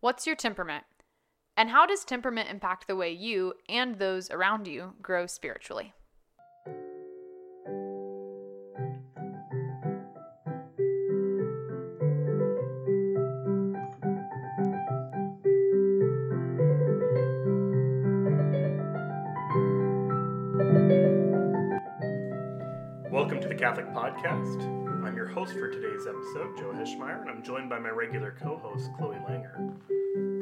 What's your temperament? And how does temperament impact the way you and those around you grow spiritually? Welcome to the Catholic Podcast. Host for today's episode, Joe Heschmeyer, and I'm joined by my regular co-host, Chloe Langr.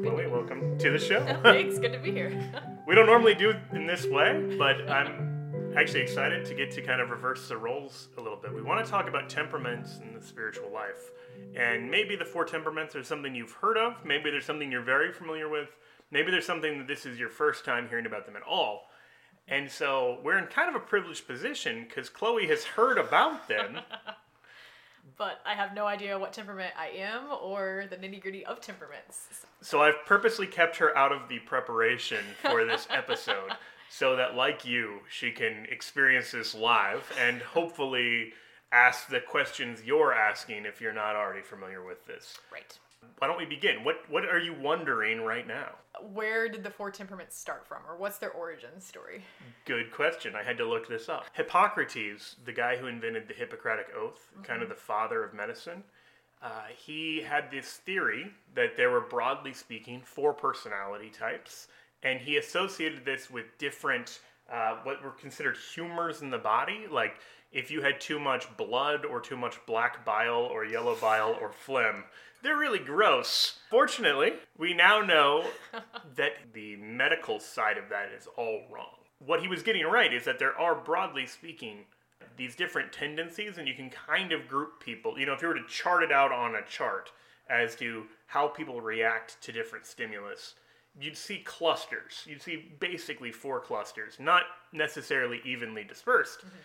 Chloe, welcome to the show. Thanks, good to be here. we don't normally do it in this way, but I'm actually excited to get to kind of reverse the roles a little bit. We want to talk about temperaments in the spiritual life. And maybe the four temperaments are something you've heard of, maybe there's something you're very familiar with, maybe there's something that this is your first time hearing about them at all. And so we're in kind of a privileged position because Chloe has heard about them. but I have no idea what temperament I am or the nitty gritty of temperaments. So I've purposely kept her out of the preparation for this episode so that, like you, she can experience this live and hopefully ask the questions you're asking if you're not already familiar with this. Right. Why don't we begin? What What are you wondering right now? Where did the four temperaments start from, or what's their origin story? Good question. I had to look this up. Hippocrates, the guy who invented the Hippocratic Oath, mm-hmm. kind of the father of medicine, uh, he had this theory that there were, broadly speaking, four personality types, and he associated this with different, uh, what were considered humors in the body, like if you had too much blood or too much black bile or yellow bile or phlegm they're really gross. Fortunately, we now know that the medical side of that is all wrong. What he was getting right is that there are, broadly speaking, these different tendencies, and you can kind of group people. You know, if you were to chart it out on a chart as to how people react to different stimulus, you'd see clusters. You'd see basically four clusters, not necessarily evenly dispersed. Mm-hmm.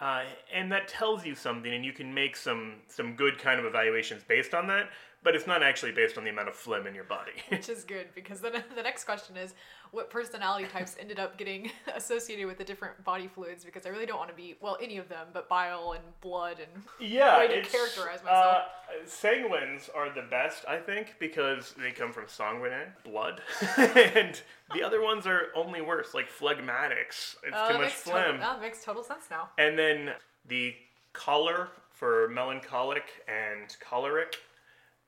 Uh, and that tells you something, and you can make some some good kind of evaluations based on that but it's not actually based on the amount of phlegm in your body. Which is good because then the next question is what personality types ended up getting associated with the different body fluids because I really don't want to be well any of them, but bile and blood and yeah, way to characterize myself. Uh, sanguines are the best, I think, because they come from sanguine, blood, and the other ones are only worse, like phlegmatics. It's uh, too much phlegm. To- that makes total sense now. And then the color for melancholic and choleric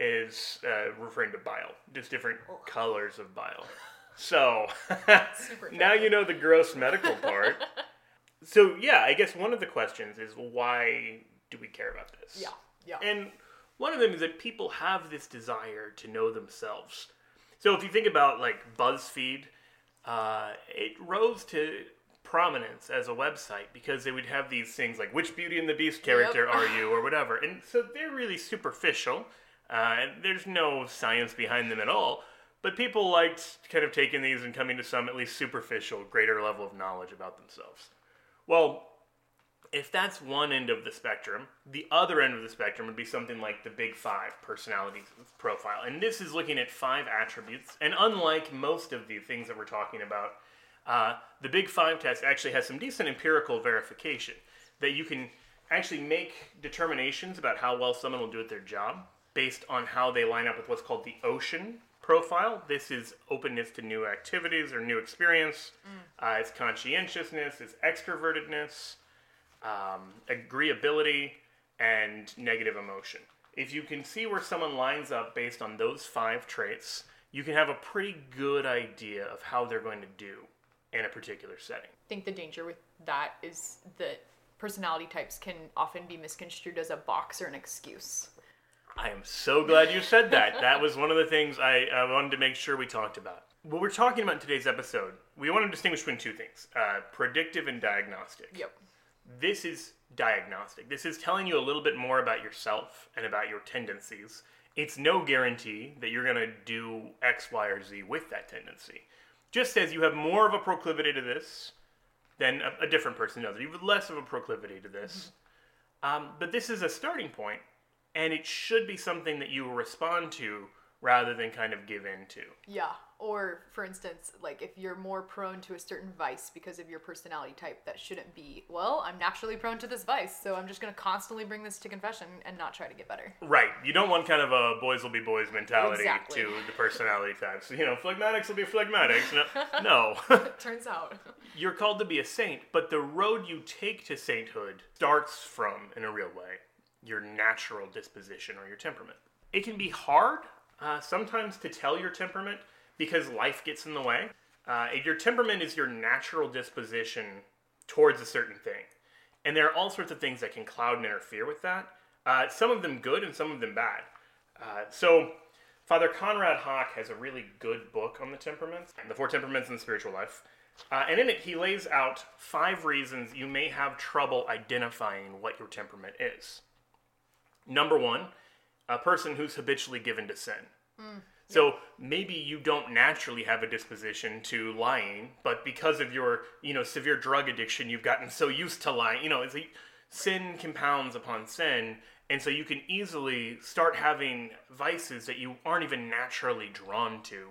is uh, referring to bile, just different colors of bile. So now you know the gross medical part. so yeah, I guess one of the questions is why do we care about this? Yeah, yeah. And one of them is that people have this desire to know themselves. So if you think about like BuzzFeed, uh, it rose to prominence as a website because they would have these things like which Beauty and the Beast character yep. are you or whatever, and so they're really superficial uh, there's no science behind them at all. But people liked kind of taking these and coming to some at least superficial, greater level of knowledge about themselves. Well, if that's one end of the spectrum, the other end of the spectrum would be something like the Big Five personality profile. And this is looking at five attributes. And unlike most of the things that we're talking about, uh, the Big Five test actually has some decent empirical verification that you can actually make determinations about how well someone will do at their job based on how they line up with what's called the ocean profile. This is openness to new activities or new experience. Mm. Uh, it's conscientiousness, it's extrovertedness, um, agreeability, and negative emotion. If you can see where someone lines up based on those five traits, you can have a pretty good idea of how they're going to do in a particular setting. I think the danger with that is that personality types can often be misconstrued as a box or an excuse. I am so glad you said that. that was one of the things I, I, wanted to make sure we talked about. What we're talking about in today's episode, we want to distinguish between two things uh, predictive and diagnostic. Yep. This is diagnostic. This is telling you a little bit more about yourself and about your tendencies. It's no guarantee that you're going to do X, Y, or Z with that tendency. Just says you have more of a proclivity to this than a, a different person does. You have less of a proclivity to this. Mm-hmm. Um, but this is a starting point and it should be something that you respond to rather than kind of give in to. Yeah. Or, for instance, like if you're more prone to a certain vice because of your personality type, that shouldn't be, well, I'm naturally prone to this vice, so I'm just going to constantly bring this to confession and not try to get better. Right. You don't want kind of a boys will be boys mentality Exactly. to the personality types. You know, phlegmatics will be phlegmatics. No. no. Turns out. You're called to be a saint, but the road you take to sainthood starts from, in a real way, your natural disposition or your temperament. It can be hard uh, sometimes to tell your temperament because life gets in the way. Uh, your temperament is your natural disposition towards a certain thing. And there are all sorts of things that can cloud and interfere with that. Uh, some of them good and some of them bad. Uh, so, Father Conrad Hock has a really good book on the temperaments, The Four Temperaments in the Spiritual Life. Uh, and in it, he lays out five reasons you may have trouble identifying what your temperament is. Number one, a person who's habitually given to sin. So maybe you don't naturally have a disposition to lying, but because of your, you know, severe drug addiction, you've gotten so used to lying. You know, it's like sin compounds upon sin, and so you can easily start having vices that you aren't even naturally drawn to.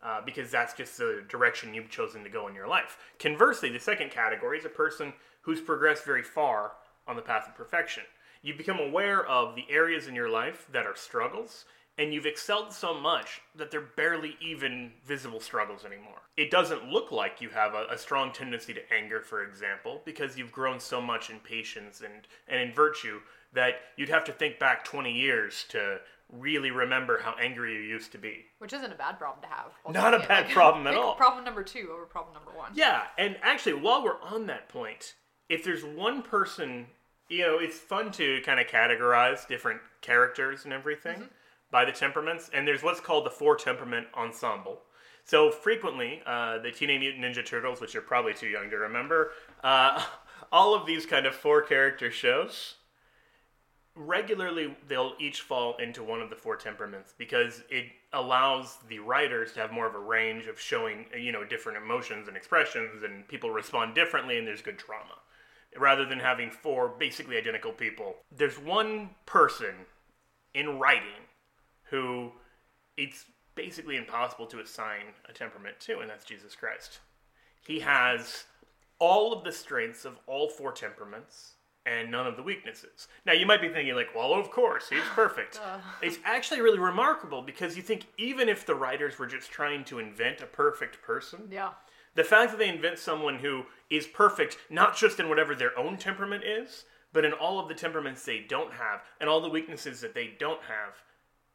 Uh, because that's just the direction you've chosen to go in your life. Conversely, the second category is a person who's progressed very far on the path of perfection. You become aware of the areas in your life that are struggles, and you've excelled so much that they're barely even visible struggles anymore. It doesn't look like you have a, a strong tendency to anger, for example, because you've grown so much in patience and, and in virtue that you'd have to think back 20 years to really remember how angry you used to be. Which isn't a bad problem to have. Not a bad problem at all. Problem number two over problem number one. Yeah, and actually, while we're on that point, if there's one person, you know, it's fun to kind of categorize different characters and everything by the temperaments, and there's what's called the four temperament ensemble. So frequently, uh, the Teenage Mutant Ninja Turtles, which you're probably too young to remember, uh, all of these kind of four character shows regularly they'll each fall into one of the four temperaments because it allows the writers to have more of a range of showing you know different emotions and expressions and people respond differently and there's good drama rather than having four basically identical people there's one person in writing who it's basically impossible to assign a temperament to and that's jesus christ he has all of the strengths of all four temperaments and none of the weaknesses. Now, you might be thinking, like, well, of course, he's perfect. it's actually really remarkable because you think even if the writers were just trying to invent a perfect person, Yeah. The fact that they invent someone who is perfect, not just in whatever their own temperament is, but in all of the temperaments they don't have and all the weaknesses that they don't have,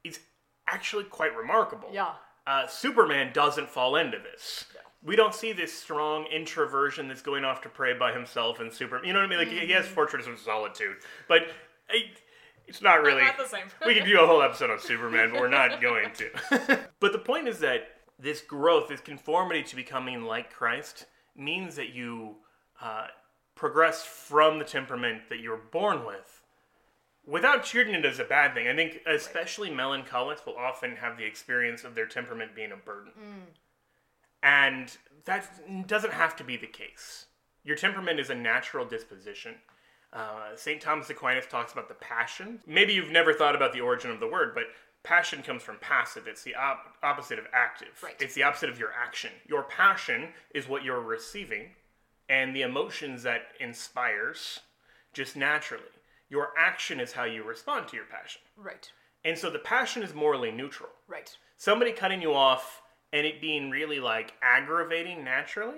is actually quite remarkable. Yeah. Uh, Superman doesn't fall into this. Yeah. We don't see this strong introversion that's going off to pray by himself and super. You know what I mean? Like he has Fortress of Solitude, but I, it's not really. Not the same. we could do a whole episode on Superman, but we're not going to. but the point is that this growth, this conformity to becoming like Christ, means that you uh, progress from the temperament that you're born with without treating it as a bad thing. I think especially melancholics will often have the experience of their temperament being a burden. And that doesn't have to be the case. Your temperament is a natural disposition. Uh, St. Thomas Aquinas talks about the passion. Maybe you've never thought about the origin of the word, but passion comes from passive. It's the op- opposite of active. Right. It's the opposite of your action. Your passion is what you're receiving, and the emotions that inspires just naturally. Your action is how you respond to your passion. Right. And so the passion is morally neutral. Right. Somebody cutting you off and it being really like aggravating naturally,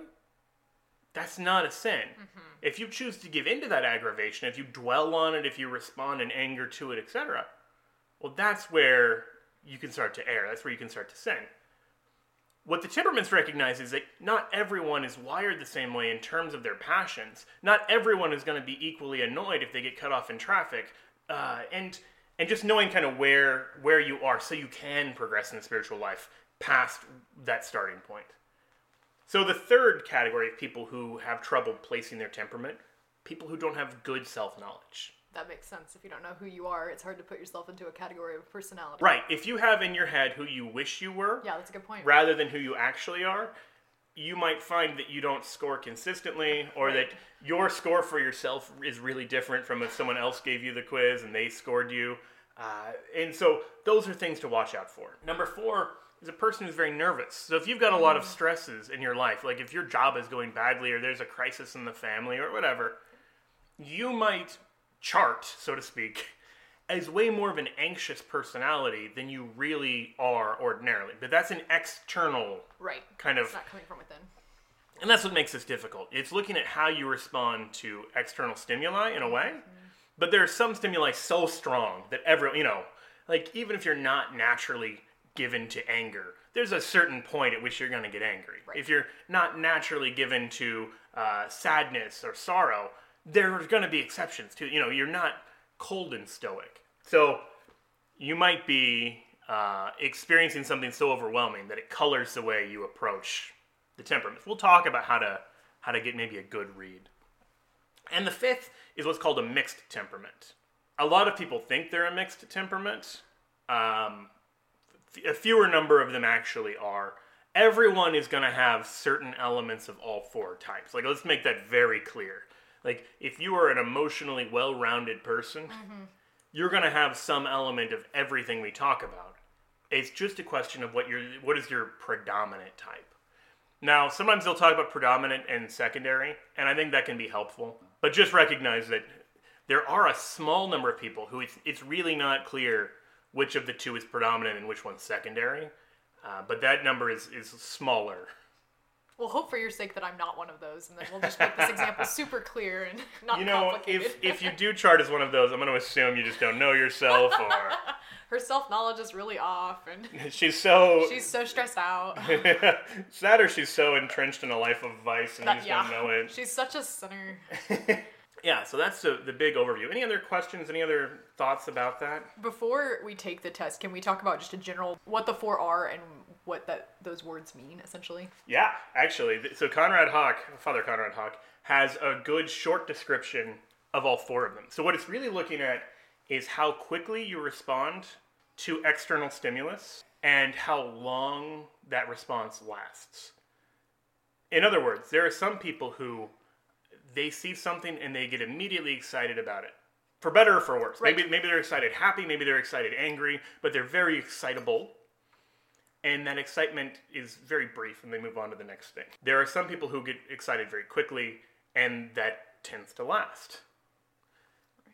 that's not a sin. Mm-hmm. If you choose to give into that aggravation, if you dwell on it, if you respond in anger to it, etc., well, that's where you can start to err. That's where you can start to sin. What the temperaments recognize is that not everyone is wired the same way in terms of their passions. Not everyone is going to be equally annoyed if they get cut off in traffic, uh, and and just knowing kind of where where you are, so you can progress in the spiritual life past that starting point. So the third category of people who have trouble placing their temperament, people who don't have good self knowledge. That makes sense. If you don't know who you are, it's hard to put yourself into a category of personality. Right. If you have in your head who you wish you were, Yeah, that's a good point. rather than who you actually are, you might find that you don't score consistently or that your score for yourself is really different from if someone else gave you the quiz and they scored you. Uh, and so those are things to watch out for. Number four is a person who's very nervous. So if you've got a lot of stresses in your life, like if your job is going badly or there's a crisis in the family or whatever, you might chart, so to speak, as way more of an anxious personality than you really are ordinarily. But that's an external Right. kind of It's not coming from within. and that's what makes this difficult. It's looking at how you respond to external stimuli in a way. But there are some stimuli so strong that every, you know, like even if you're not naturally given to anger, there's a certain point at which you're going to get angry. Right. If you're not naturally given to uh, sadness or sorrow, there's going to be exceptions to, you know, you're not cold and stoic. So you might be uh, experiencing something so overwhelming that it colors the way you approach the temperaments. We'll talk about how to how to get maybe a good read. And the fifth is what's called a mixed temperament. A lot of people think they're a mixed temperament. Um, a fewer number of them actually are. Everyone is going to have certain elements of all four types. Like, let's make that very clear. Like, if you are an emotionally well rounded person, you're going to have some element of everything we talk about. It's just a question of what your what is your predominant type. Now, sometimes they'll talk about predominant and secondary, and I think that can be helpful. But just recognize that there are a small number of people who it's, it's really not clear which of the two is predominant and which one's secondary. Uh, but that number is, is smaller. We'll hope for your sake that I'm not one of those, and then we'll just make this example super clear and not You know, if, if you do chart as one of those, I'm going to assume you just don't know yourself, or Her self knowledge is really off, and she's so she's so stressed out. sad, or she's so entrenched in a life of vice and you That- just yeah, don't know it. she's such a sinner. Yeah, so that's the, the big overview. Any other questions? Any other thoughts about that? Before we take the test, can we talk about just a general what the four are and what that those words mean, essentially? Yeah, actually. So Conrad Hock, Father Conrad Hock, has a good short description of all four of them. So what it's really looking at is how quickly you respond to external stimulus and how long that response lasts. In other words, there are some people who they see something and they get immediately excited about it. For better or for worse. Right. Maybe maybe they're excited happy, maybe they're excited angry, but they're very excitable and that excitement is very brief and they move on to the next thing. There are some people who get excited very quickly and that tends to last.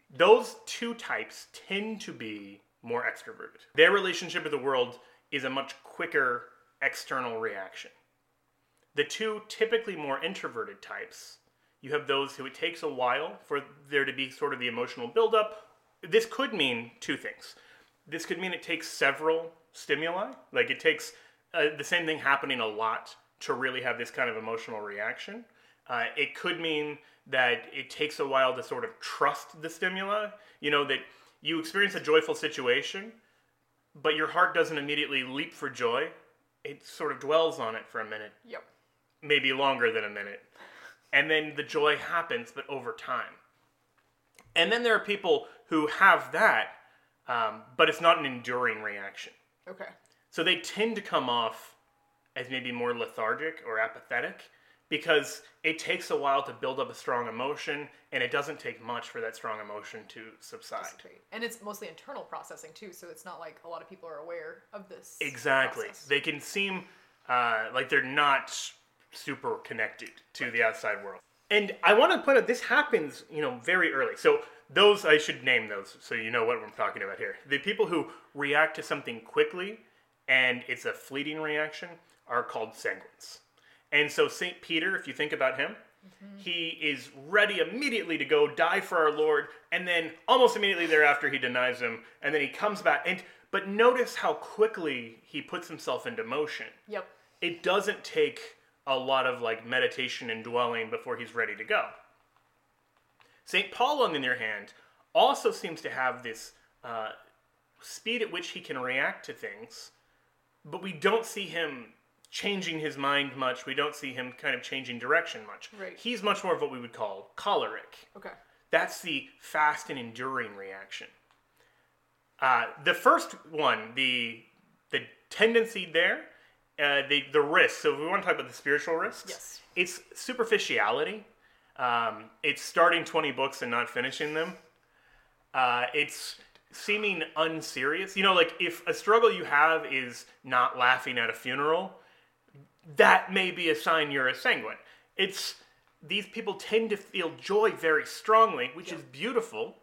Those two types tend to be more extroverted. Their relationship with the world is a much quicker external reaction. The two typically more introverted types, you have those who it takes a while for there to be sort of the emotional buildup. This could mean two things. This could mean it takes several stimuli, like it takes uh, the same thing happening a lot to really have this kind of emotional reaction. Uh, it could mean that it takes a while to sort of trust the stimuli. You know, that you experience a joyful situation, but your heart doesn't immediately leap for joy. It sort of dwells on it for a minute, Yep. maybe longer than a minute. And then the joy happens, but over time. And then there are people who have that, um, but it's not an enduring reaction. Okay. So they tend to come off as maybe more lethargic or apathetic because it takes a while to build up a strong emotion and it doesn't take much for that strong emotion to subside. And it's mostly internal processing too, so it's not like a lot of people are aware of this. Exactly. process. They can seem uh, like they're not super connected to the outside world. And I want to point out this happens, you know, very early. So those I should name those so you know what I'm talking about here. The people who react to something quickly and it's a fleeting reaction are called sanguines. And so St. Peter, if you think about him, mm-hmm. he is ready immediately to go die for our Lord, and then almost immediately thereafter he denies him, and then he comes back. And but notice how quickly he puts himself into motion. Yep. It doesn't take a lot of like meditation and dwelling before he's ready to go. St. Paul, on the other hand, also seems to have this uh, speed at which he can react to things, but we don't see him changing his mind much. We don't see him kind of changing direction much. Right. He's much more of what we would call choleric. Okay. That's the fast and enduring reaction. Uh, the first one, the the tendency there, uh, the the risk. So if we want to talk about the spiritual risks. Yes. It's superficiality. Um, it's starting twenty books and not finishing them. Uh, it's seeming unserious. You know, like if a struggle you have is not laughing at a funeral, that may be a sign you're a sanguine. It's these people tend to feel joy very strongly, which is beautiful,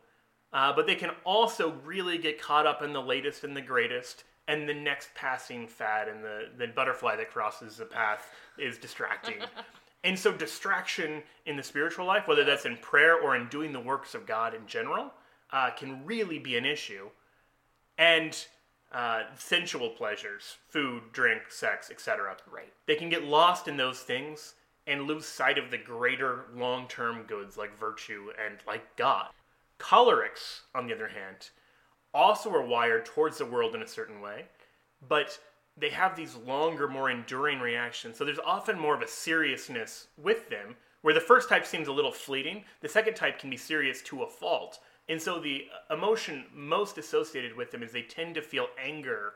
uh, but they can also really get caught up in the latest and the greatest, and the next passing fad and the, the butterfly that crosses the path is distracting. and so, distraction in the spiritual life, whether that's in prayer or in doing the works of God in general, uh, can really be an issue. And uh, sensual pleasures, food, drink, sex, etc. Right. They can get lost in those things and lose sight of the greater long term goods like virtue and like God. Cholerics, on the other hand, also are wired towards the world in a certain way, but they have these longer, more enduring reactions. So there's often more of a seriousness with them, where the first type seems a little fleeting, the second type can be serious to a fault. And so the emotion most associated with them is they tend to feel anger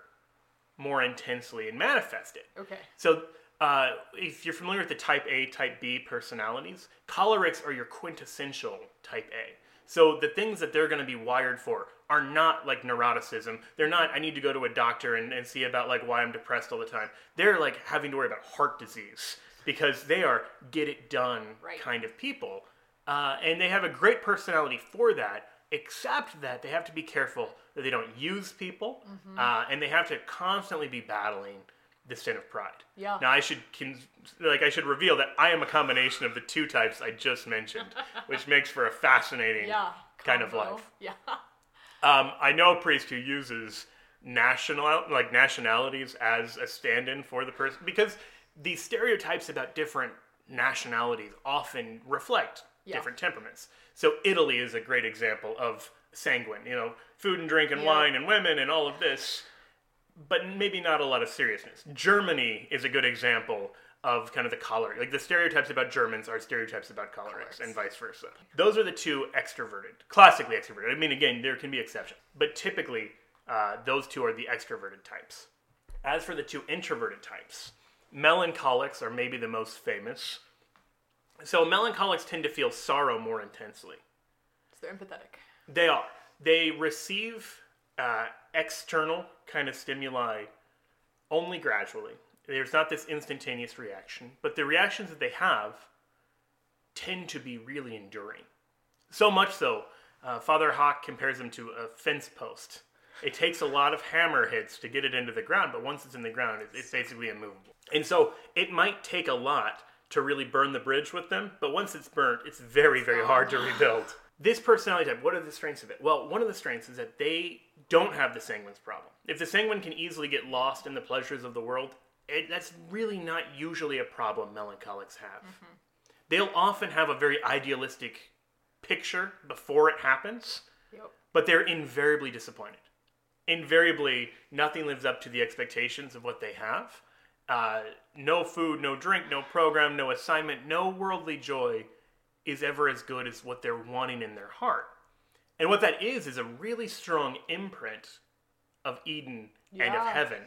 more intensely and manifest it. Okay. So uh, if you're familiar with the type A, type B personalities, cholerics are your quintessential type A. So the things that they're going to be wired for are not like neuroticism. They're not, I need to go to a doctor and, and see about like why I'm depressed all the time. They're like having to worry about heart disease because they are get it done Right. kind of people. Uh, and they have a great personality for that, except that they have to be careful that they don't use people Mm-hmm. uh, and they have to constantly be battling the sin of pride. Yeah. Now I should like I should reveal that I am a combination of the two types I just mentioned, which makes for a fascinating Yeah. kind of life. Yeah. Um, I know a priest who uses national like nationalities as a stand-in for the person because these stereotypes about different nationalities often reflect Yeah. different temperaments. So Italy is a great example of sanguine, you know, food and drink and Yeah. wine and women and all of this, but maybe not a lot of seriousness. Germany is a good example of kind of the choleric. Like the stereotypes about Germans are stereotypes about cholerics and vice versa. Those are the two extroverted, classically extroverted. I mean, again, there can be exceptions, but typically uh, those two are the extroverted types. As for the two introverted types, melancholics are maybe the most famous. So melancholics tend to feel sorrow more intensely. So they're empathetic. They are. They receive uh, external kind of stimuli only gradually. There's not this instantaneous reaction, but the reactions that they have tend to be really enduring. So much so, uh, Father Hock compares them to a fence post. It takes a lot of hammer hits to get it into the ground, but once it's in the ground, it's, it's basically immovable. And so it might take a lot to really burn the bridge with them, but once it's burnt, it's very, very hard to rebuild. This personality type, what are the strengths of it? Well, one of the strengths is that they don't have the sanguine's problem. If the sanguine can easily get lost in the pleasures of the world, it, that's really not usually a problem melancholics have. They'll often have a very idealistic picture before it happens, Yep. but they're invariably disappointed. Invariably, nothing lives up to the expectations of what they have. Uh, no food, no drink, no program, no assignment, no worldly joy is ever as good as what they're wanting in their heart. And what that is, is a really strong imprint of Eden and of heaven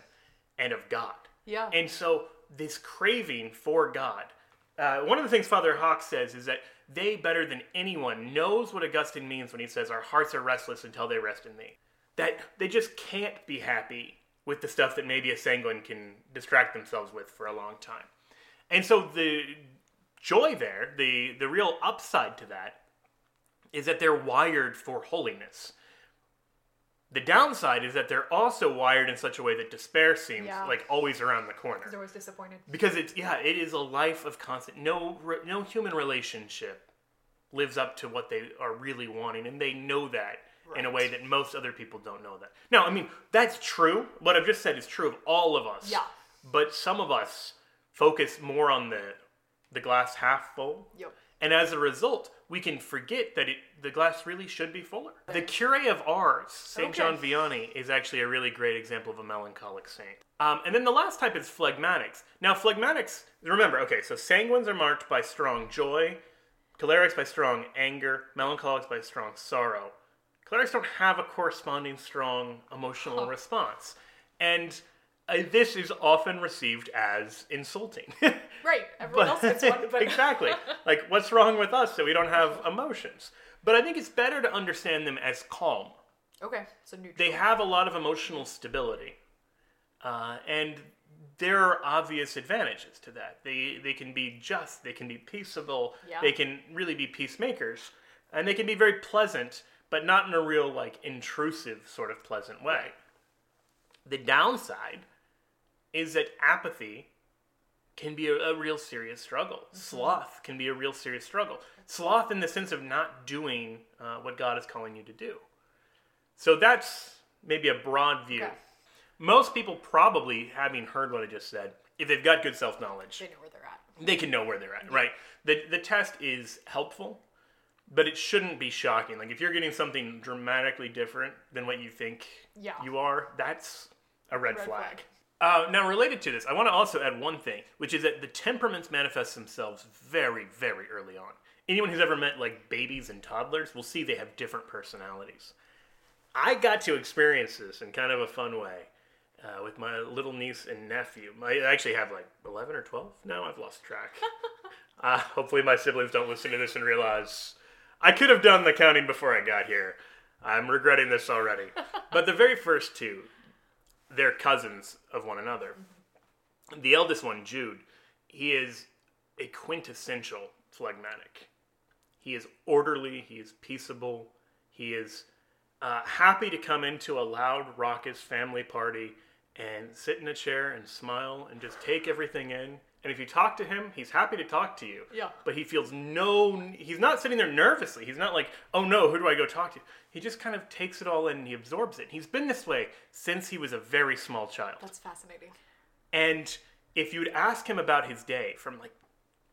and of God. Yeah. And so this craving for God. Uh, one of the things Father Hock says is that they, better than anyone, knows what Augustine means when he says our hearts are restless until they rest in thee. That they just can't be happy with the stuff that maybe a sanguine can distract themselves with for a long time. And so the joy there, the the real upside to that, is that they're wired for holiness. The downside is that they're also wired in such a way that despair seems Yeah. like always around the corner They're always disappointed. because it's yeah it is a life of constant no no human relationship lives up to what they are really wanting and they know that in a way that most other people don't know that now i mean that's true what i've just said is true of all of us Yeah. but some of us focus more on the the glass half full Yep. and as a result we can forget that it, the glass really should be fuller. The cure of ars saint Okay. john vianney is actually a really great example of a melancholic saint. Um, and then the last type is phlegmatics. Now phlegmatics remember okay so sanguines are marked by strong joy cholerics by strong anger melancholics by strong sorrow. Cholerics don't have a corresponding strong emotional response. And uh, this is often received as insulting Right. Everyone else gets one, but exactly. Like, what's wrong with us that we don't have emotions? But I think it's better to understand them as calm. Okay, so neutral. They have a lot of emotional stability, uh, and there are obvious advantages to that. They they can be just, they can be peaceable, Yeah. they can really be peacemakers, and they can be very pleasant, but not in a real like intrusive sort of pleasant way. The downside is that apathy can be a, a real serious struggle. Sloth can be a real serious struggle. Sloth in the sense of not doing uh, what God is calling you to do. So that's maybe a broad view. Okay. Most people probably, having heard what I just said, if they've got good self knowledge, They know where they're at. they can know where they're at, right? The the test is helpful, but it shouldn't be shocking. Like if you're getting something dramatically different than what you think Yeah. you are, that's a red, Red flag. flag. Uh, now, related to this, I want to also add one thing, which is that the temperaments manifest themselves very, very early on. Anyone who's ever met like babies and toddlers will see they have different personalities. I got to experience this in kind of a fun way uh, with my little niece and nephew. I actually have like 11 or 12 now. I've lost track. uh, hopefully, my siblings don't listen to this and realize I could have done the counting before I got here. I'm regretting this already. but the very first two, they're cousins of one another. The eldest one, Jude, he is a quintessential phlegmatic. He is orderly, he is peaceable, he is uh, happy to come into a loud, raucous family party and sit in a chair and smile and just take everything in. And if you talk to him, he's happy to talk to you. Yeah. But he feels no, he's not sitting there nervously. He's not like, oh no, who do I go talk to? He just kind of takes it all in and he absorbs it. He's been this way since he was a very small child. That's fascinating. And if you'd ask him about his day from like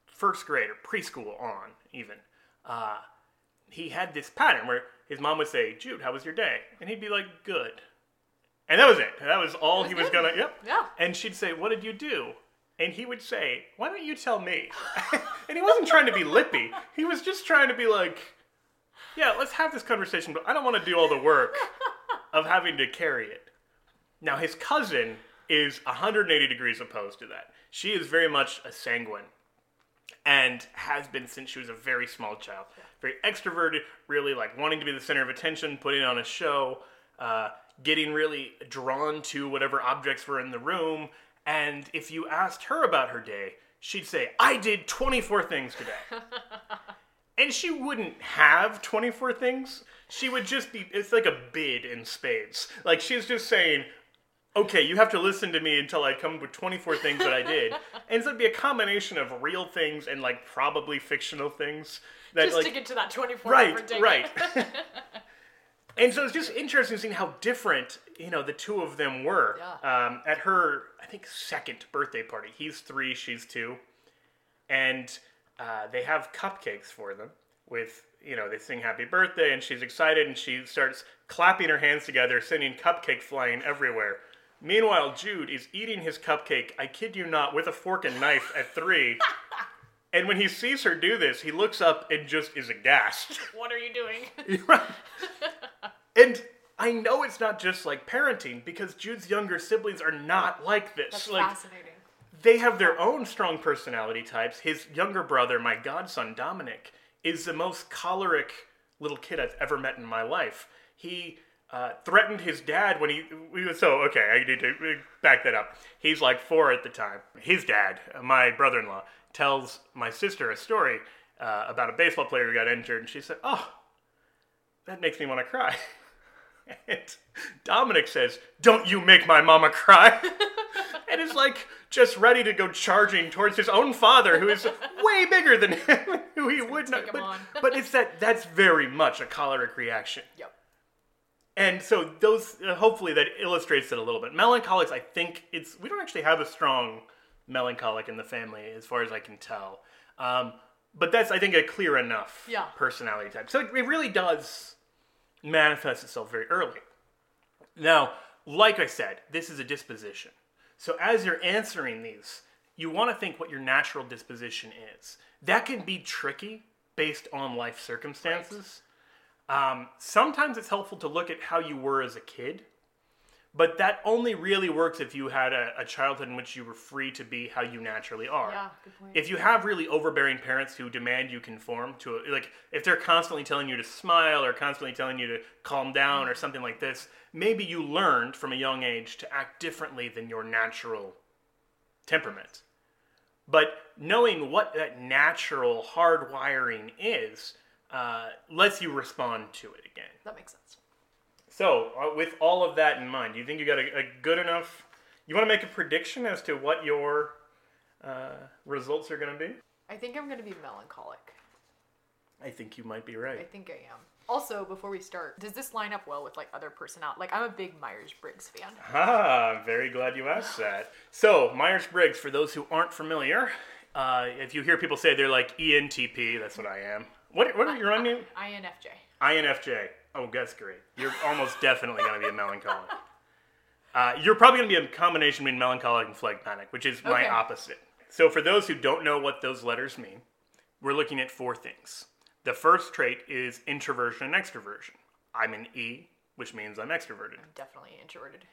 first grade or preschool on, even, uh, he had this pattern where his mom would say, Jude, how was your day? And he'd be like, good. And that was it. That was all was he was good. gonna, yep. Yeah. And she'd say, what did you do? And he would say, why don't you tell me? and he wasn't trying to be lippy. He was just trying to be like, yeah, let's have this conversation, but I don't want to do all the work of having to carry it. Now, his cousin is 180 degrees opposed to that. She is very much a sanguine and has been since she was a very small child. Very extroverted, really like wanting to be the center of attention, putting on a show, uh, getting really drawn to whatever objects were in the room. And if you asked her about her day, she'd say, I did 24 things today. And she wouldn't have 24 things. She would just be, it's like a bid in spades. Like she's just saying, okay, you have to listen to me until I come up with 24 things that I did. and so it'd be a combination of real things and like probably fictional things. That, Just like, to get to that 24 right, right. and so it's just interesting seeing how different, you know, the two of them were. Yeah. Um, at her, I think, second birthday party. He's three, she's two. And uh, they have cupcakes for them with, you know, they sing happy birthday and she's excited and she starts clapping her hands together, sending cupcake flying everywhere. Meanwhile, Jude is eating his cupcake, I kid you not, with a fork and knife at three. and when he sees her do this, he looks up and just is aghast. What are you doing? Right. and I know it's not just like parenting because Jude's younger siblings are not like this. That's like fascinating. they have their own strong personality types. His younger brother, my godson Dominic, is the most choleric little kid I've ever met in my life. He uh, threatened his dad when he, we was so okay. I need to back that up. He's like four at the time. His dad, my brother-in-law, tells my sister a story uh, about a baseball player who got injured, and she said, "Oh, that makes me want to cry." And Dominic says, Don't you make my mama cry. and is like just ready to go charging towards his own father, who is way bigger than him, who he would not. But, but it's that that's very much a choleric reaction. Yep. And so those uh, hopefully that illustrates it a little bit. Melancholics, I think it's we don't actually have a strong melancholic in the family as far as I can tell. Um, but that's I think a clear enough Yeah. personality type. So it, it really does manifest itself very early. Now, like I said, this is a disposition. So as you're answering these, you want to think what your natural disposition is. That can be tricky based on life circumstances. Um, sometimes it's helpful to look at how you were as a kid, But that only really works if you had a, a childhood in which you were free to be how you naturally are. Yeah, good point. If you have really overbearing parents who demand you conform to, a, like, if they're constantly telling you to smile or constantly telling you to calm down or something like this, maybe you learned from a young age to act differently than your natural temperament. But knowing what that natural hardwiring is uh, lets you respond to it again. that makes sense. So, uh, with all of that in mind, do you think you got a, a good enough? You want to make a prediction as to what your uh, results are going to be? I think I'm gonna be melancholic. I think you might be right. I think I am. Also, before we start, does this line up well with like other personality? Like, I'm a big Myers Briggs fan. Ah, I'm very glad you asked that. So, Myers Briggs, for those who aren't familiar, uh, if you hear people say they're like ENTP, that's what I am. What, what are your own name? INFJ. INFJ. Oh, that's great. You're almost definitely going to be a melancholic. Uh, you're probably going to be a combination between melancholic and phlegmatic, which is my opposite. So, for those who don't know what those letters mean, we're looking at four things. The first trait is introversion and extroversion. I'm an E, which means I'm extroverted. Definitely introverted.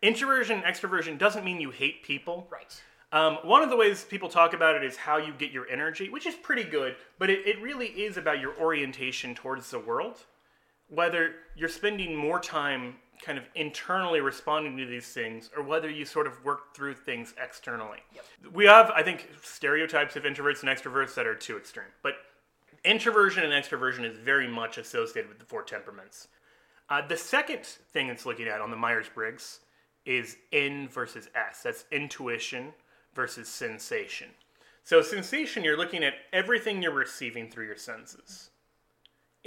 Introversion and extroversion doesn't mean you hate people. Right. Um, one of the ways people talk about it is how you get your energy, which is pretty good, but it, it really is about your orientation towards the world. Whether you're spending more time kind of internally responding to these things or whether you sort of work through things externally. We have, I think, stereotypes of introverts and extroverts that are too extreme, but introversion and extroversion is very much associated with the four temperaments. Uh, the second thing it's looking at on the Myers Briggs is N versus S. That's intuition versus sensation. So, sensation, you're looking at everything you're receiving through your senses.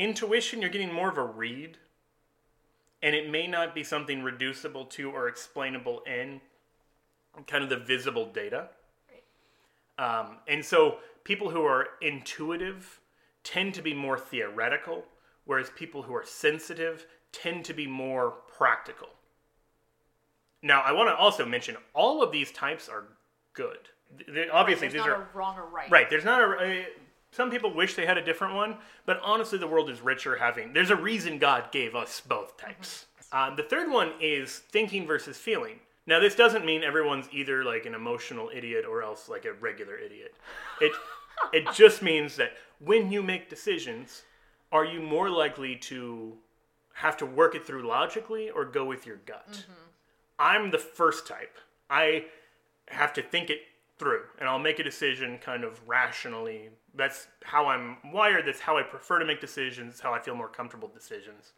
Intuition, you're getting more of a read, and it may not be something reducible to or explainable in kind of the visible data. Um, and so, people who are intuitive tend to be more theoretical, whereas people who are sensitive tend to be more practical. Now, I want to also mention all of these types are good. Obviously, There's these not are a wrong or right. right. There's not a. some people wish they had a different one, but honestly, the world is richer having. There's a reason God gave us both types. Um, the third one is thinking versus feeling. Now, this doesn't mean everyone's either like an emotional idiot or else like a regular idiot. It it just means that when you make decisions, are you more likely to have to work it through logically or go with your gut? I'm the first type. I have to think it through and I'll make a decision kind of rationally. That's how I'm wired. That's how I prefer to make decisions. How I feel more comfortable with decisions.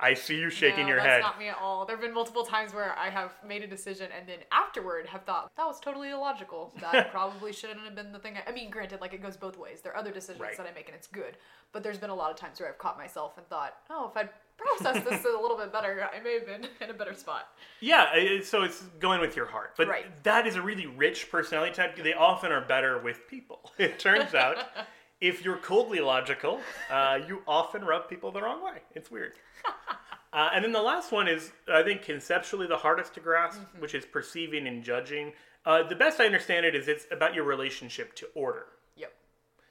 I see you shaking no, your that's head. not me at all. There have been multiple times where I have made a decision and then afterward have thought that was totally illogical. That probably shouldn't have been the thing. I, I mean, granted, like it goes both ways. There are other decisions Right. that I make and it's good, but there's been a lot of times where I've caught myself and thought, oh, if I'd processed this a little bit better, I may have been in a better spot. Yeah, so it's going with your heart. But Right. that is a really rich personality type. They often are better with people. It turns out, if you're coldly logical, uh, you often rub people the wrong way. It's weird. Uh, and then the last one is, I think, conceptually the hardest to grasp, which is perceiving and judging. Uh, the best I understand it is it's about your relationship to order. Yep.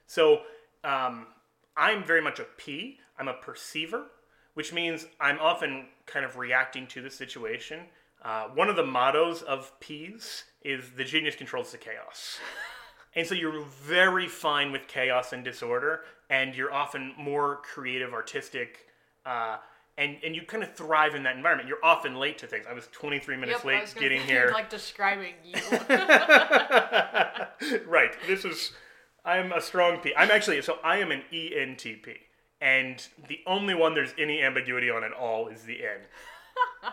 So um, I'm very much a P. I'm a perceiver, which means I'm often kind of reacting to the situation. Uh, one of the mottos of P's is the genius controls the chaos. And so you're very fine with chaos and disorder, and you're often more creative, artistic, uh, and, and you kind of thrive in that environment. You're often late to things. I was 23 minutes Yep. Late getting here. Like describing you. right. This is. I'm a strong P. I'm actually. So I am an ENTP, and the only one there's any ambiguity on at all is the N.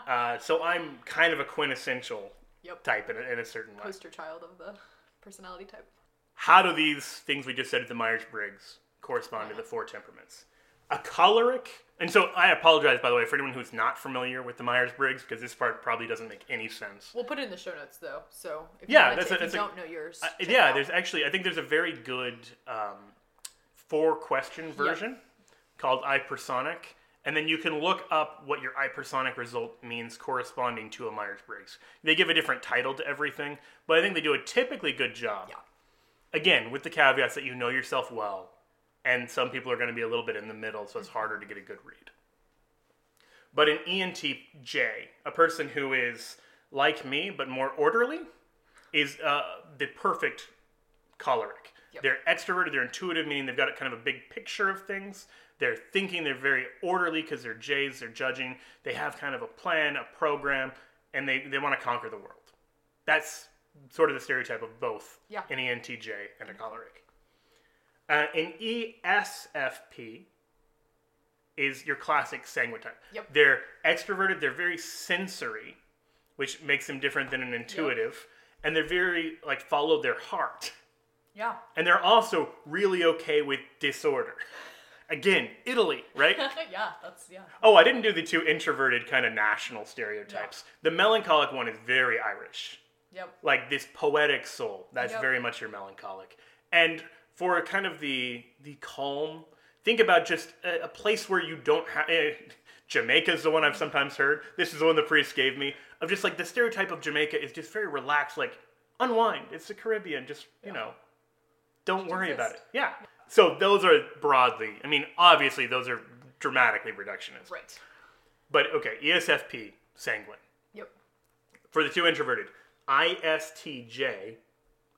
Uh, so I'm kind of a quintessential Yep. type in a, in a certain way. Poster child of the personality type. How do these things we just said at the Myers Briggs correspond to the four temperaments? A choleric, and so I apologize by the way for anyone who's not familiar with the Myers Briggs because this part probably doesn't make any sense. We'll put it in the show notes though. So if Yeah, you, that's a- if that's you a- don't know yours, Uh, yeah, there's actually I think there's a very good um, four question version called ipersonic, and then you can look up what your ipersonic result means corresponding to a Myers Briggs. They give a different title to everything, but I think they do a typically good job. Yeah. Again, with the caveats that you know yourself well, and some people are going to be a little bit in the middle, so it's harder to get a good read. But an ENTJ, a person who is like me but more orderly, is uh, the perfect choleric. Yep. They're extroverted, they're intuitive, meaning they've got a kind of a big picture of things. They're thinking, they're very orderly because they're Jays, they're judging. They have kind of a plan, a program, and they, they want to conquer the world. That's sort of the stereotype of both Yeah. an ENTJ and a choleric. Uh, an ESFP is your classic sanguine type. Yep. They're extroverted, they're very sensory, which makes them different than an intuitive, and they're very like follow their heart. Yeah. And they're also really okay with disorder. Again, Italy, right? yeah, that's yeah. Oh, I didn't do the two introverted kind of national stereotypes. The melancholic one is very Irish. Yep. Like this poetic soul. That's Yep. very much your melancholic. And for kind of the the calm, think about just a, a place where you don't have. Eh, Jamaica is the one I've sometimes heard. This is the one the priest gave me of just like the stereotype of Jamaica is just very relaxed, like unwind. It's the Caribbean. Just you know, don't worry about it. exist. Yeah. So those are broadly. I mean, obviously those are dramatically reductionist. Right. But okay, ESFP, sanguine. Yep. For the two introverted, ISTJ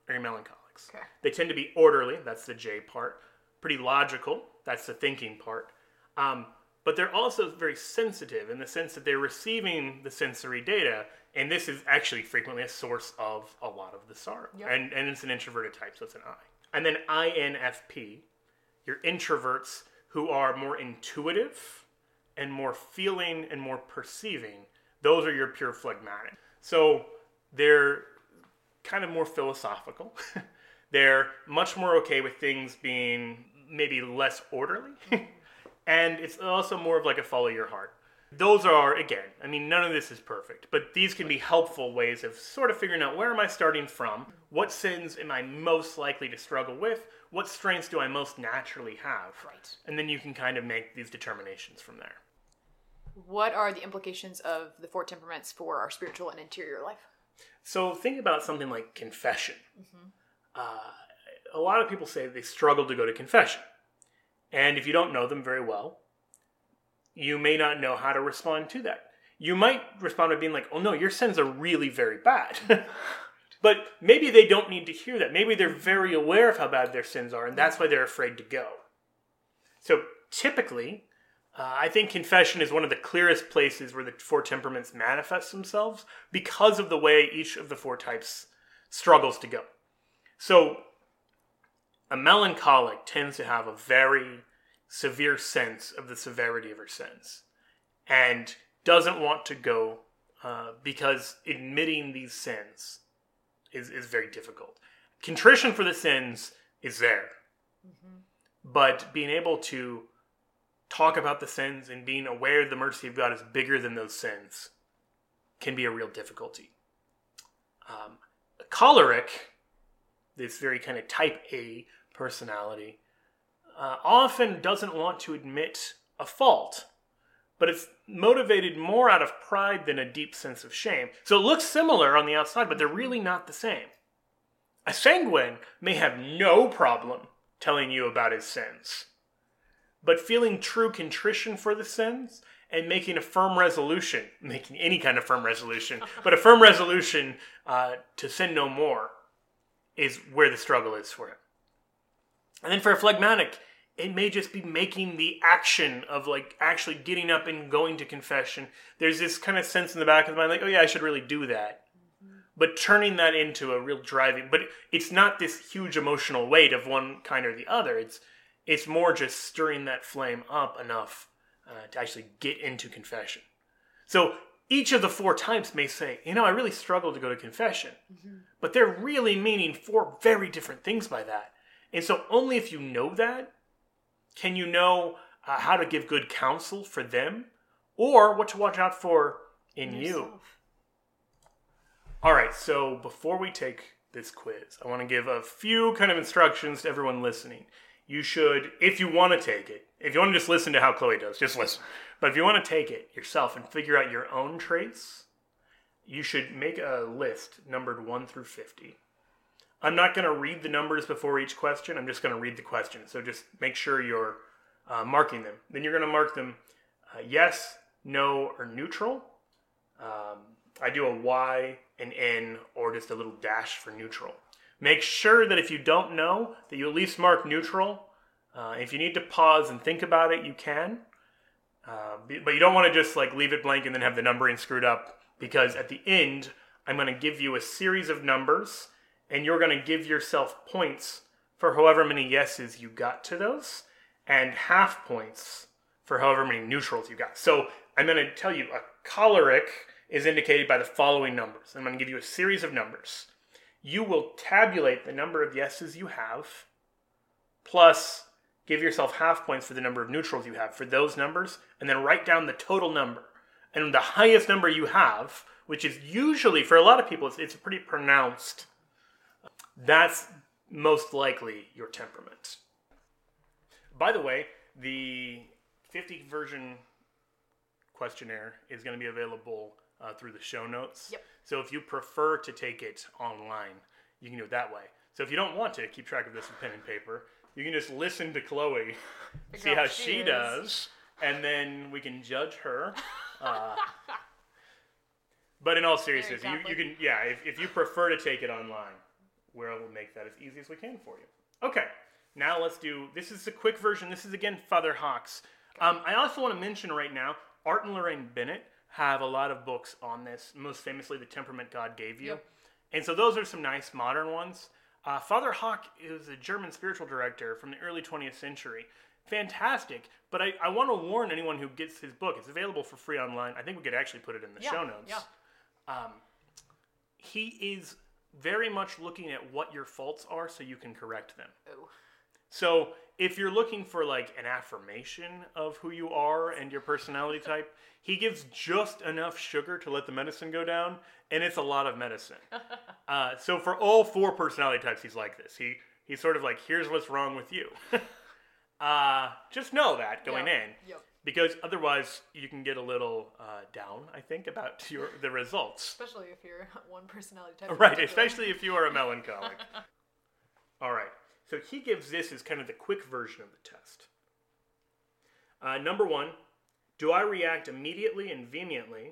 are your melancholics. Okay. They tend to be orderly, that's the J part. Pretty logical, that's the thinking part. Um, but they're also very sensitive in the sense that they're receiving the sensory data, and this is actually frequently a source of a lot of the sorrow. Yep. And, and it's an introverted type, so it's an I. And then INFP, your introverts who are more intuitive and more feeling and more perceiving, those are your pure phlegmatic. So they're kind of more philosophical. they're much more okay with things being maybe less orderly. and it's also more of like a follow your heart. Those are, again, I mean, none of this is perfect, but these can be helpful ways of sort of figuring out where am I starting from? What sins am I most likely to struggle with? What strengths do I most naturally have? Right. And then you can kind of make these determinations from there. What are the implications of the four temperaments for our spiritual and interior life? So think about something like confession. Uh, a lot of people say they struggle to go to confession. And if you don't know them very well, you may not know how to respond to that. You might respond by being like, oh no, your sins are really very bad. but maybe they don't need to hear that. Maybe they're very aware of how bad their sins are, and that's why they're afraid to go. So typically, uh, I think confession is one of the clearest places where the four temperaments manifest themselves because of the way each of the four types struggles to go. So, a melancholic tends to have a very severe sense of the severity of her sins and doesn't want to go uh, because admitting these sins is, is very difficult. Contrition for the sins is there, but being able to talk about the sins and being aware the mercy of God is bigger than those sins can be a real difficulty. Um, a choleric, this very kind of type A personality, uh, often doesn't want to admit a fault, but it's motivated more out of pride than a deep sense of shame. So it looks similar on the outside, but they're really not the same. A sanguine may have no problem telling you about his sins, but feeling true contrition for the sins and making a firm resolution, making any kind of firm resolution, but a firm resolution uh, to sin no more is where the struggle is for him. And then for a phlegmatic, it may just be making the action of like actually getting up and going to confession. There's this kind of sense in the back of the mind, like, oh yeah, I should really do that. But turning that into a real driving, but it's not this huge emotional weight of one kind or the other. It's it's more just stirring that flame up enough uh, to actually get into confession. So each of the four types may say, you know, I really struggle to go to confession, but they're really meaning four very different things by that. And so only if you know that can you know uh, how to give good counsel for them or what to watch out for in you. All right, so before we take this quiz, I want to give a few kind of instructions to everyone listening. You should, if you want to take it, if you want to just listen to how Chloe does, just listen. But if you want to take it yourself and figure out your own traits, you should make a list numbered 1 through 50. I'm not going to read the numbers before each question. I'm just going to read the question. So just make sure you're uh, marking them. Then you're going to mark them uh, yes, no, or neutral. Um, I do a Y, an N, or just a little dash for neutral. Make sure that if you don't know, that you at least mark neutral. Uh, if you need to pause and think about it, you can. Uh, but you don't want to just like leave it blank and then have the numbering screwed up because at the end, I'm going to give you a series of numbers and you're going to give yourself points for however many yeses you got to those and half points for however many neutrals you got. So I'm going to tell you a choleric is indicated by the following numbers. I'm going to give you a series of numbers. You will tabulate the number of yeses you have, plus give yourself half points for the number of neutrals you have for those numbers, and then write down the total number. And the highest number you have, which is usually, for a lot of people, it's, it's pretty pronounced, that's most likely your temperament. By the way, the 50 version questionnaire is going to be available uh, through the show notes. Yep. So if you prefer to take it online, you can do it that way. So if you don't want to keep track of this with pen and paper, you can just listen to Chloe, see how she, she does, and then we can judge her. Uh, but in all seriousness, you, you can, yeah, if, if you prefer to take it online, we'll make that as easy as we can for you. Okay, now let's do, this is a quick version. This is again Father Hock's. Um, I also want to mention right now, Art and Laraine Bennett have a lot of books on this, most famously The Temperament God Gave You. Yep. And so those are some nice modern ones. Uh, Father Hock is a German spiritual director from the early 20th century. Fantastic. But I, I want to warn anyone who gets his book. It's available for free online. I think we could actually put it in the Yeah, show notes. yeah. Um, he is very much looking at what your faults are so you can correct them. Ooh. So if you're looking for like an affirmation of who you are and your personality type, he gives just enough sugar to let the medicine go down, and it's a lot of medicine. uh, so for all four personality types, he's like this. He he's sort of like, here's what's wrong with you. uh, just know that going Yep, in, yep. Because otherwise you can get a little uh, down. I think about your the results. Especially if you're one personality type. Right, especially if you are a melancholic. All right, so he gives this as kind of the quick version of the test. Uh, number one, do I react immediately and vehemently,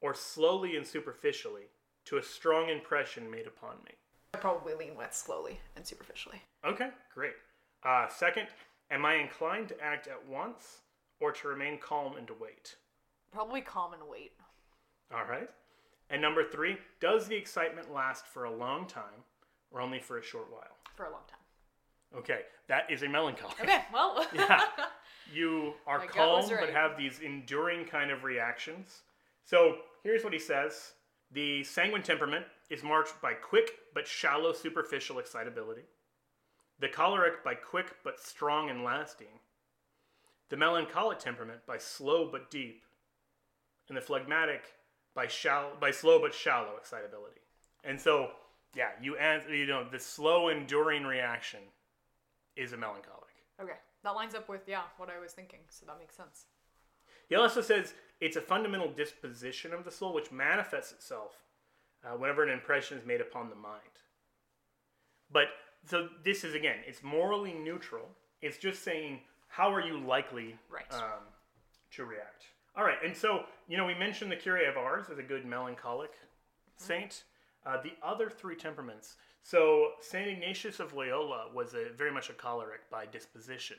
or slowly and superficially, to a strong impression made upon me? I probably lean with slowly and superficially. Okay, great. Uh, second, am I inclined to act at once, or to remain calm and to wait? Probably calm and wait. All right. And number three, does the excitement last for a long time, or only for a short while? For a long time. Okay, that is a melancholy. Okay, well. Yeah. You are My calm was but have these enduring kind of reactions. So here's what he says The sanguine temperament is marked by quick but shallow superficial excitability, the choleric by quick but strong and lasting, the melancholic temperament by slow but deep, and the phlegmatic by shallow by slow but shallow excitability. And so, yeah, you answer, you know, the slow enduring reaction is a melancholic. okay, that lines up with, yeah, what I was thinking, so that makes sense. He also says it's a fundamental disposition of the soul which manifests itself uh, whenever an impression is made upon the mind. But so this is again, it's morally neutral. It's just saying how are you likely Right. um, to react. All right, and so you know we mentioned the Curé of Ars as a good melancholic saint. Uh, the other three temperaments. So Saint Ignatius of Loyola was a, very much a choleric by disposition.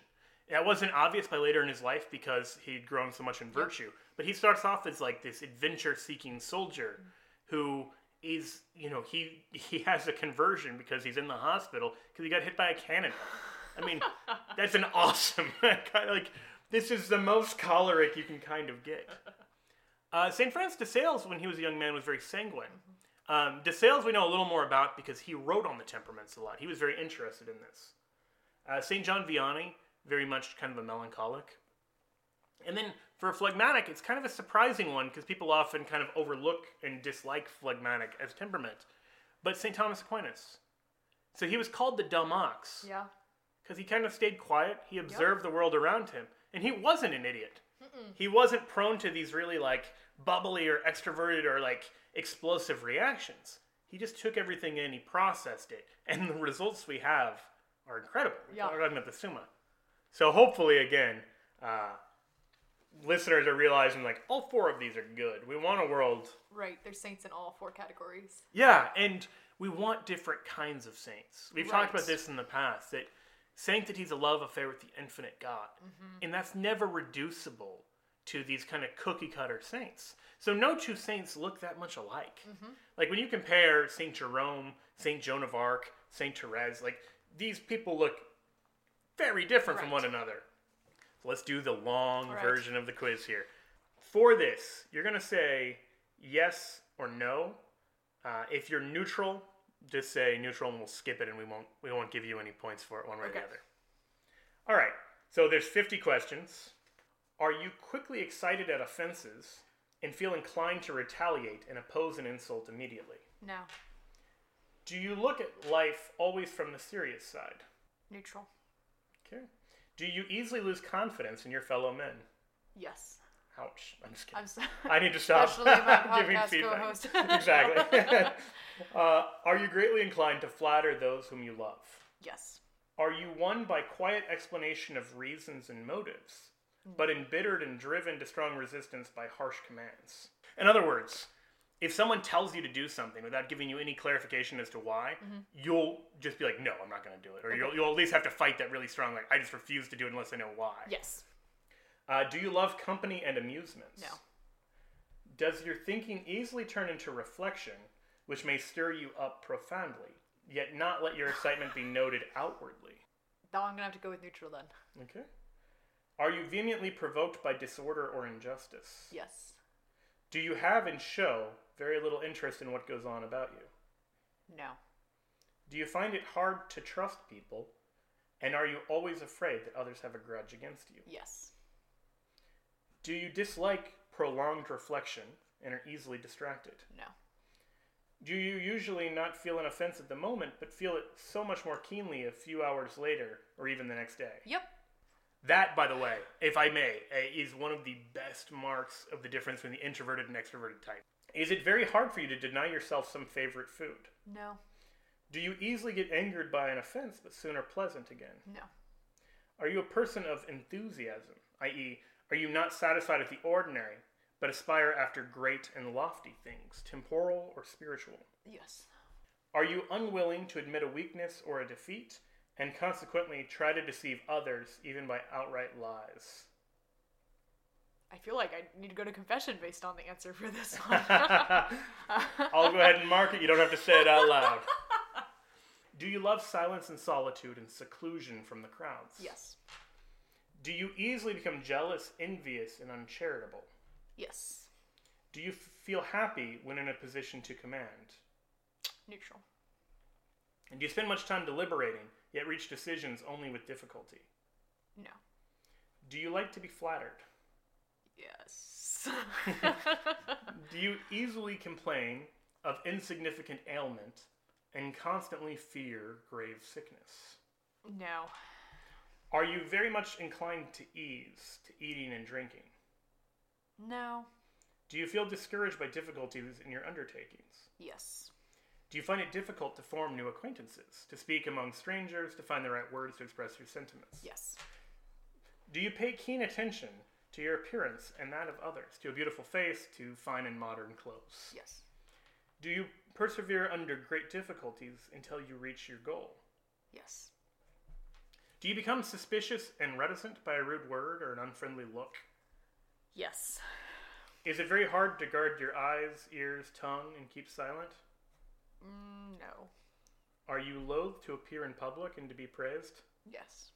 That wasn't obvious by later in his life because he'd grown so much in virtue. But he starts off as like this adventure-seeking soldier who is, you know, he he has a conversion because he's in the hospital because he got hit by a cannon. I mean, that's an awesome kind of like. This is the most choleric you can kind of get. Uh, St. Francis de Sales, when he was a young man, was very sanguine. Um, de Sales, we know a little more about because he wrote on the temperaments a lot. He was very interested in this. Uh, St. John Vianney, very much kind of a melancholic. And then for a phlegmatic, it's kind of a surprising one because people often kind of overlook and dislike phlegmatic as temperament. But St. Thomas Aquinas. So he was called the dumb ox Yeah. Because he kind of stayed quiet. He observed the world around him, and he wasn't an idiot. He wasn't prone to these really like bubbly or extroverted or like explosive reactions. He just took everything in, he processed it, and the results we have are incredible. Yeah. We're talking about the Summa. So hopefully, again, uh, listeners are realizing like all four of these are good. We want a world. Right. There's saints in all four categories. Yeah, and we want different kinds of saints. We've talked about this in the past that sanctity is a love affair with the infinite God, Mm-hmm. and that's never reducible to these kind of cookie cutter saints. So no two saints look that much alike. Mm-hmm. Like when you compare Saint Jerome, Saint Joan of Arc, Saint Therese, like these people look very different from one another. So let's do the long Right. version of the quiz here. For this, you're gonna say yes or no. Uh, if you're neutral, just say neutral, and we'll skip it, and we won't we won't give you any points for it one way or the other. All right. So there's 50 questions. Are you quickly excited at offenses and feel inclined to retaliate and oppose an insult immediately? No. Do you look at life always from the serious side? Neutral. Okay. Do you easily lose confidence in your fellow men? Yes. Ouch. I'm just kidding. I'm so. I need to stop giving feedback. exactly. uh, are you greatly inclined to flatter those whom you love? yes. Are you won by quiet explanation of reasons and motives, but embittered and driven to strong resistance by harsh commands? In other words, if someone tells you to do something without giving you any clarification as to why, you'll just be like, "No, I'm not going to do it," or you'll, you'll at least have to fight that really strong, like, "I just refuse to do it unless I know why." Yes. Uh, do you love company and amusements? No. Does your thinking easily turn into reflection, which may stir you up profoundly, yet not let your excitement be noted outwardly? Now I'm gonna have to go with neutral then. Okay. Are you vehemently provoked by disorder or injustice? Yes. Do you have and show very little interest in what goes on about you? No. Do you find it hard to trust people? And are you always afraid that others have a grudge against you? Yes. Do you dislike prolonged reflection and are easily distracted? No. Do you usually not feel an offense at the moment, but feel it so much more keenly a few hours later or even the next day? Yep. That, by the way, if I may, eh, is one of the best marks of the difference between the introverted and extroverted type. Is it very hard for you to deny yourself some favorite food? No. Do you easily get angered by an offense, but soon are pleasant again? No. Are you a person of enthusiasm, i.e., are you not satisfied with the ordinary, but aspire after great and lofty things, temporal or spiritual? Yes. Are you unwilling to admit a weakness or a defeat, and consequently try to deceive others even by outright lies? I feel like I need to go to confession based on the answer for this one. I'll go ahead and mark it. You don't have to say it out loud. Do you love silence and solitude and seclusion from the crowds? yes. Do you easily become jealous, envious, and uncharitable? Yes. Do you f- feel happy when in a position to command? Neutral. And do you spend much time deliberating, yet reach decisions only with difficulty? No. Do you like to be flattered? Yes. Do you easily complain of insignificant ailment and constantly fear grave sickness? no. Are you very much inclined to ease, to eating and drinking? No. Do you feel discouraged by difficulties in your undertakings? Yes. Do you find it difficult to form new acquaintances, to speak among strangers, to find the right words to express your sentiments? Yes. Do you pay keen attention to your appearance and that of others, to a beautiful face, to fine and modern clothes? Yes. Do you persevere under great difficulties until you reach your goal? Yes. Do you become suspicious and reticent by a rude word or an unfriendly look? Yes. Is it very hard to guard your eyes, ears, tongue, and keep silent? Mm, no. Are you loath to appear in public and to be praised? Yes.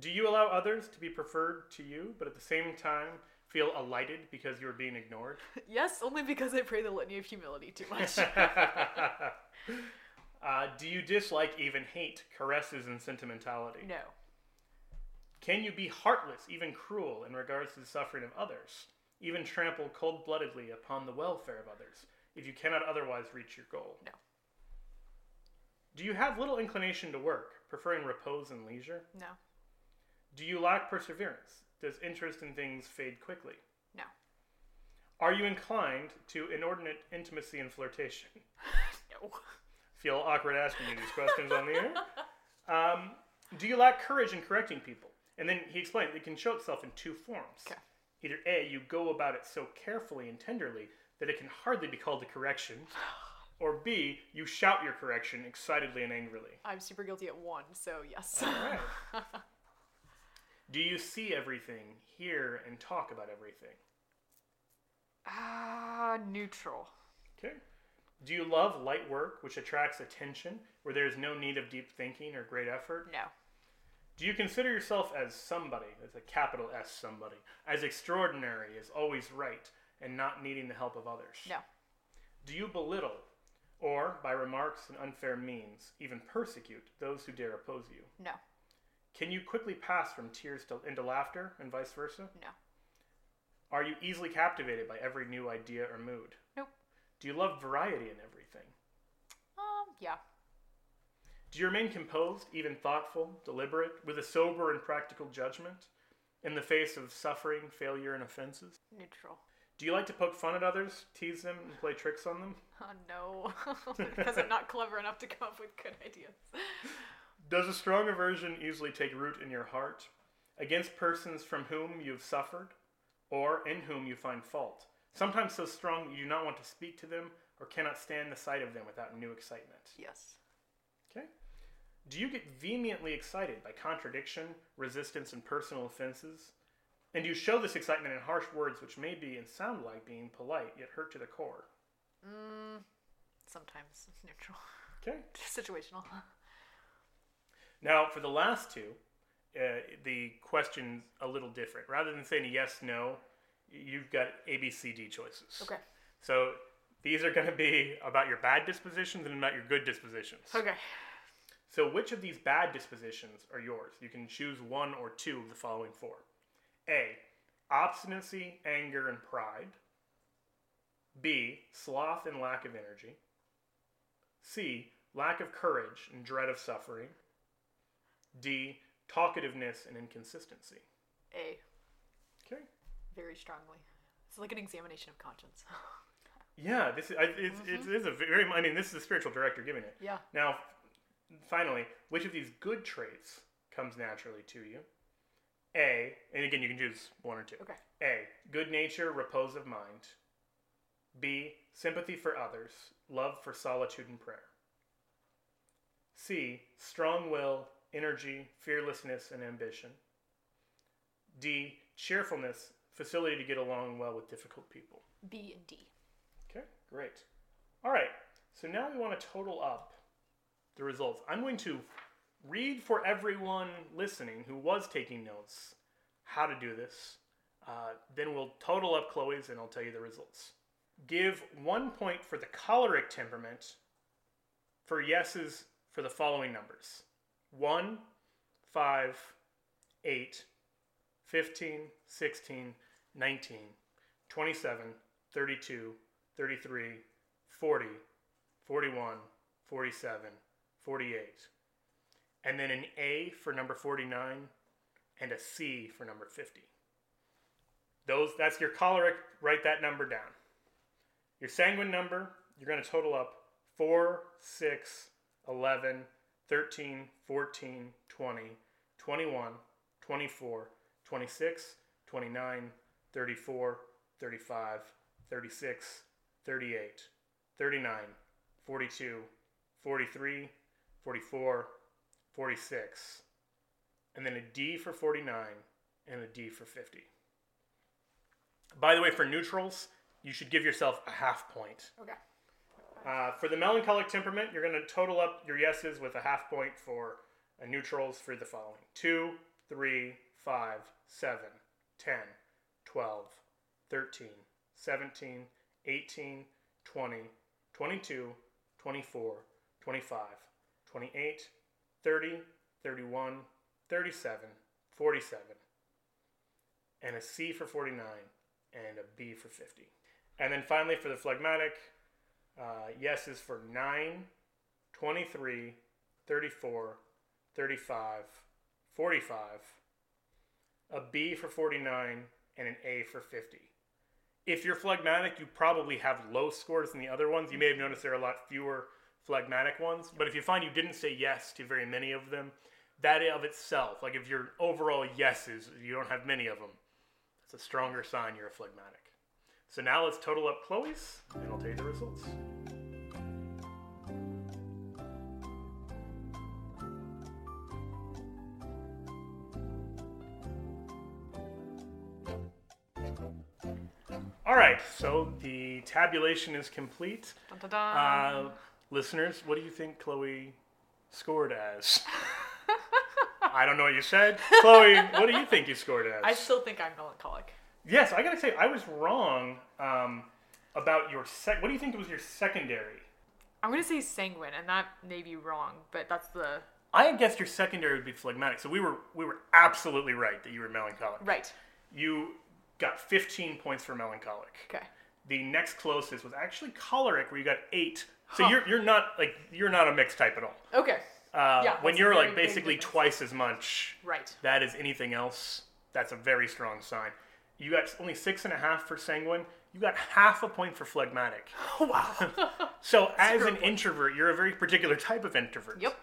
Do you allow others to be preferred to you, but at the same time feel elated because you are being ignored? Yes, only because I pray the litany of humility too much. uh, do you dislike, even hate, caresses and sentimentality? no. Can you be heartless, even cruel, in regards to the suffering of others? Even trample cold bloodedly upon the welfare of others, if you cannot otherwise reach your goal? No. Do you have little inclination to work, preferring repose and leisure? No. Do you lack perseverance? Does interest in things fade quickly? No. Are you inclined to inordinate intimacy and flirtation? No. Feel awkward asking you these questions on the air. Um, do you lack courage in correcting people? And then he explained it can show itself in two forms. Okay. Either A, you go about it so carefully and tenderly that it can hardly be called a correction, or B, you shout your correction excitedly and angrily. I'm super guilty at one, so yes. All right. Do you see everything, hear, and talk about everything? Ah, neutral. Okay. Do you love light work, which attracts attention, where there is no need of deep thinking or great effort? No. Do you consider yourself as somebody, as a capital S somebody, as extraordinary, as always right, and not needing the help of others? No. Do you belittle, or, by remarks and unfair means, even persecute those who dare oppose you? No. Can you quickly pass from tears to, into laughter, and vice versa? No. Are you easily captivated by every new idea or mood? Nope. Do you love variety in everything? Um, yeah. Do you remain composed, even thoughtful, deliberate, with a sober and practical judgment in the face of suffering, failure, and offenses? Neutral. Do you like to poke fun at others, tease them, and play tricks on them? Oh no. because I'm not clever enough to come up with good ideas. Does a strong aversion easily take root in your heart against persons from whom you've suffered or in whom you find fault? Sometimes so strong you do not want to speak to them or cannot stand the sight of them without new excitement. Yes. Okay. Do you get vehemently excited by contradiction, resistance, and personal offenses? And do you show this excitement in harsh words which may be and sound like being polite, yet hurt to the core? Mm, sometimes neutral. Okay. Situational. Now, for the last two, uh, the question's a little different. Rather than saying yes, no, you've got A, B, C, D choices. Okay. So these are going to be about your bad dispositions and about your good dispositions. Okay. So, which of these bad dispositions are yours? You can choose one or two of the following four A. Obstinacy, anger, and pride. B. Sloth and lack of energy. C. Lack of courage and dread of suffering. D. Talkativeness and inconsistency. A. Very strongly. It's like an examination of conscience. Yeah, this is, I- it's, it's, it mm-hmm. is a very. I mean, this is the spiritual director giving it. yeah. Now, finally, which of these good traits comes naturally to you? A, and again, you can choose one or two. Okay. A, good nature, repose of mind. B, sympathy for others, love for solitude and prayer. C, strong will, energy, fearlessness, and ambition. D, cheerfulness, facility to get along well with difficult people. B and D. Okay, great. All right, so now we want to total up the results. I'm going to read for everyone listening who was taking notes how to do this. Uh, then we'll total up Chloe's and I'll tell you the results. Give one point for the choleric temperament for yeses for the following numbers 1, 5, 8, 15, 16, 19, 27, 32, 33, 40, 41, 47, 48. And then an A for number 49 and a C for number 50. Those that's your choleric, write that number down. Your sanguine number, you're going to total up 4, 6, 11, 13, 14, 20, 21, 24, 26, 29, 34, 35, 36, 38, 39, 42, 43, 44, 46, and then a D for 49 and a D for 50. By the way, for neutrals, you should give yourself a half point. Okay. Uh, for the melancholic temperament, you're going to total up your yeses with a half point for uh, neutrals for the following 2, 3, 5, 7, 10, 12, 13, 17, 18, 20, 22, 24, 25, 28, 30, 31, 37, 47, and a C for 49 and a B for 50. And then finally for the phlegmatic, uh, yes is for 9, 23, 34, 35, 45, a B for 49, and an A for 50. If you're phlegmatic, you probably have low scores than the other ones. You may have noticed there are a lot fewer phlegmatic ones, but if you find you didn't say yes to very many of them, that of itself, like if your overall yeses, you don't have many of them, It's a stronger sign you're a phlegmatic. So now let's total up Chloe's, and I'll tell you the results. All right, so the tabulation is complete. Dun, dun, dun. Uh, listeners, what do you think Chloe scored as? I don't know what you said. Chloe, what do you think you scored as? I still think I'm melancholic. Yes, I gotta say, I was wrong um, about your sec. What do you think was your secondary? I'm gonna say sanguine, and that may be wrong, but that's the I had guessed your secondary would be phlegmatic, so we were we were absolutely right that you were melancholic. right. You got 15 points for melancholic. Okay. The next closest was actually choleric, where you got eight. So Huh. you're you're not like you're not a mixed type at all. Okay. Uh, Yeah, when you're like basically twice as much Right. That is anything else, that's a very strong sign. You got only six and a half for sanguine. You got half a point for phlegmatic. wow. So as an point. introvert, you're a very particular type of introvert. yep.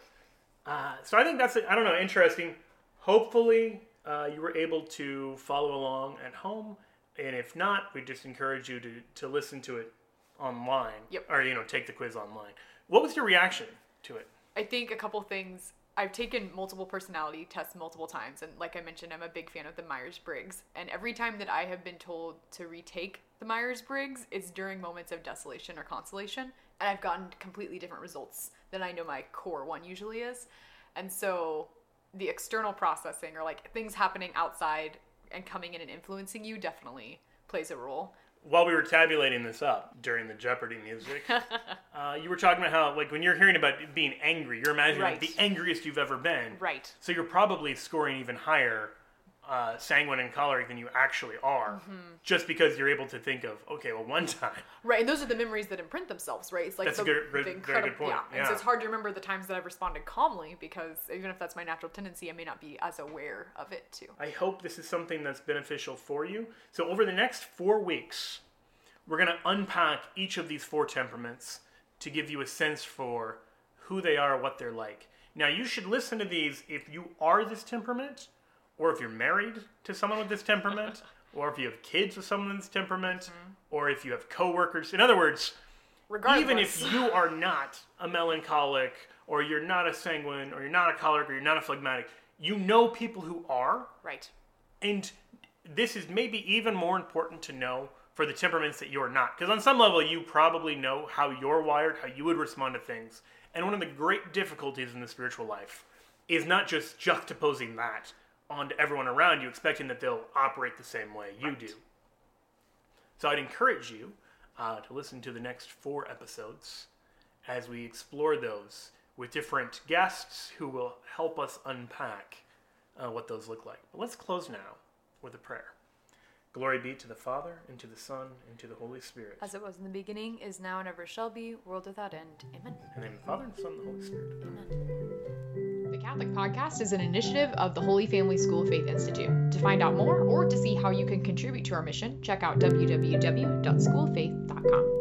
Uh, so I think that's I don't know interesting. Hopefully uh, you were able to follow along at home, and if not, we just encourage you to to listen to it online. Yep. Or you know take the quiz online. What was your reaction to it? I think a couple things. I've taken multiple personality tests multiple times, and like I mentioned, I'm a big fan of the Myers Briggs. And every time that I have been told to retake the Myers Briggs, it's during moments of desolation or consolation, and I've gotten completely different results than I know my core one usually is. And so the external processing or like things happening outside and coming in and influencing you definitely plays a role. While we were tabulating this up during the Jeopardy music, uh, you were talking about how like when you're hearing about being angry, you're imagining Right. the angriest you've ever been. Right. So you're probably scoring even higher, uh, sanguine and choleric than you actually are, Mm-hmm. just because you're able to think of okay, well, one time. Right, and those are the memories that imprint themselves, right? It's like That's the, a good- the very incredible, good point, yeah. And so yeah. it's hard to remember the times that I've responded calmly because even if that's my natural tendency, I may not be as aware of it too. I hope this is something that's beneficial for you. So over the next four weeks, we're going to unpack each of these four temperaments to give you a sense for who they are, what they're like. Now, you should listen to these if you are this temperament, or if you're married to someone with this temperament, or if you have kids with someone with this temperament, Mm-hmm. or if you have coworkers. In other words, Regardless, even if you are not a melancholic, or you're not a sanguine, or you're not a choleric, or you're not a phlegmatic, you know people who are, right, and this is maybe even more important to know for the temperaments that you're not. Because on some level, you probably know how you're wired, how you would respond to things. And one of the great difficulties in the spiritual life is not just juxtaposing that onto everyone around you, expecting that they'll operate the same way you do. So I'd encourage you uh, to listen to the next four episodes as we explore those with different guests who will help us unpack uh, what those look like. But let's close now with a prayer. Glory be to the Father, and to the Son, and to the Holy Spirit. as it was in the beginning, is now, and ever shall be, world without end. Amen. In the name of the Father, and the Son, and the Holy Spirit. Amen. The Catholic Podcast is an initiative of the Holy Family School Faith Institute. To find out more or to see how you can contribute to our mission, check out www.schoolfaith.com.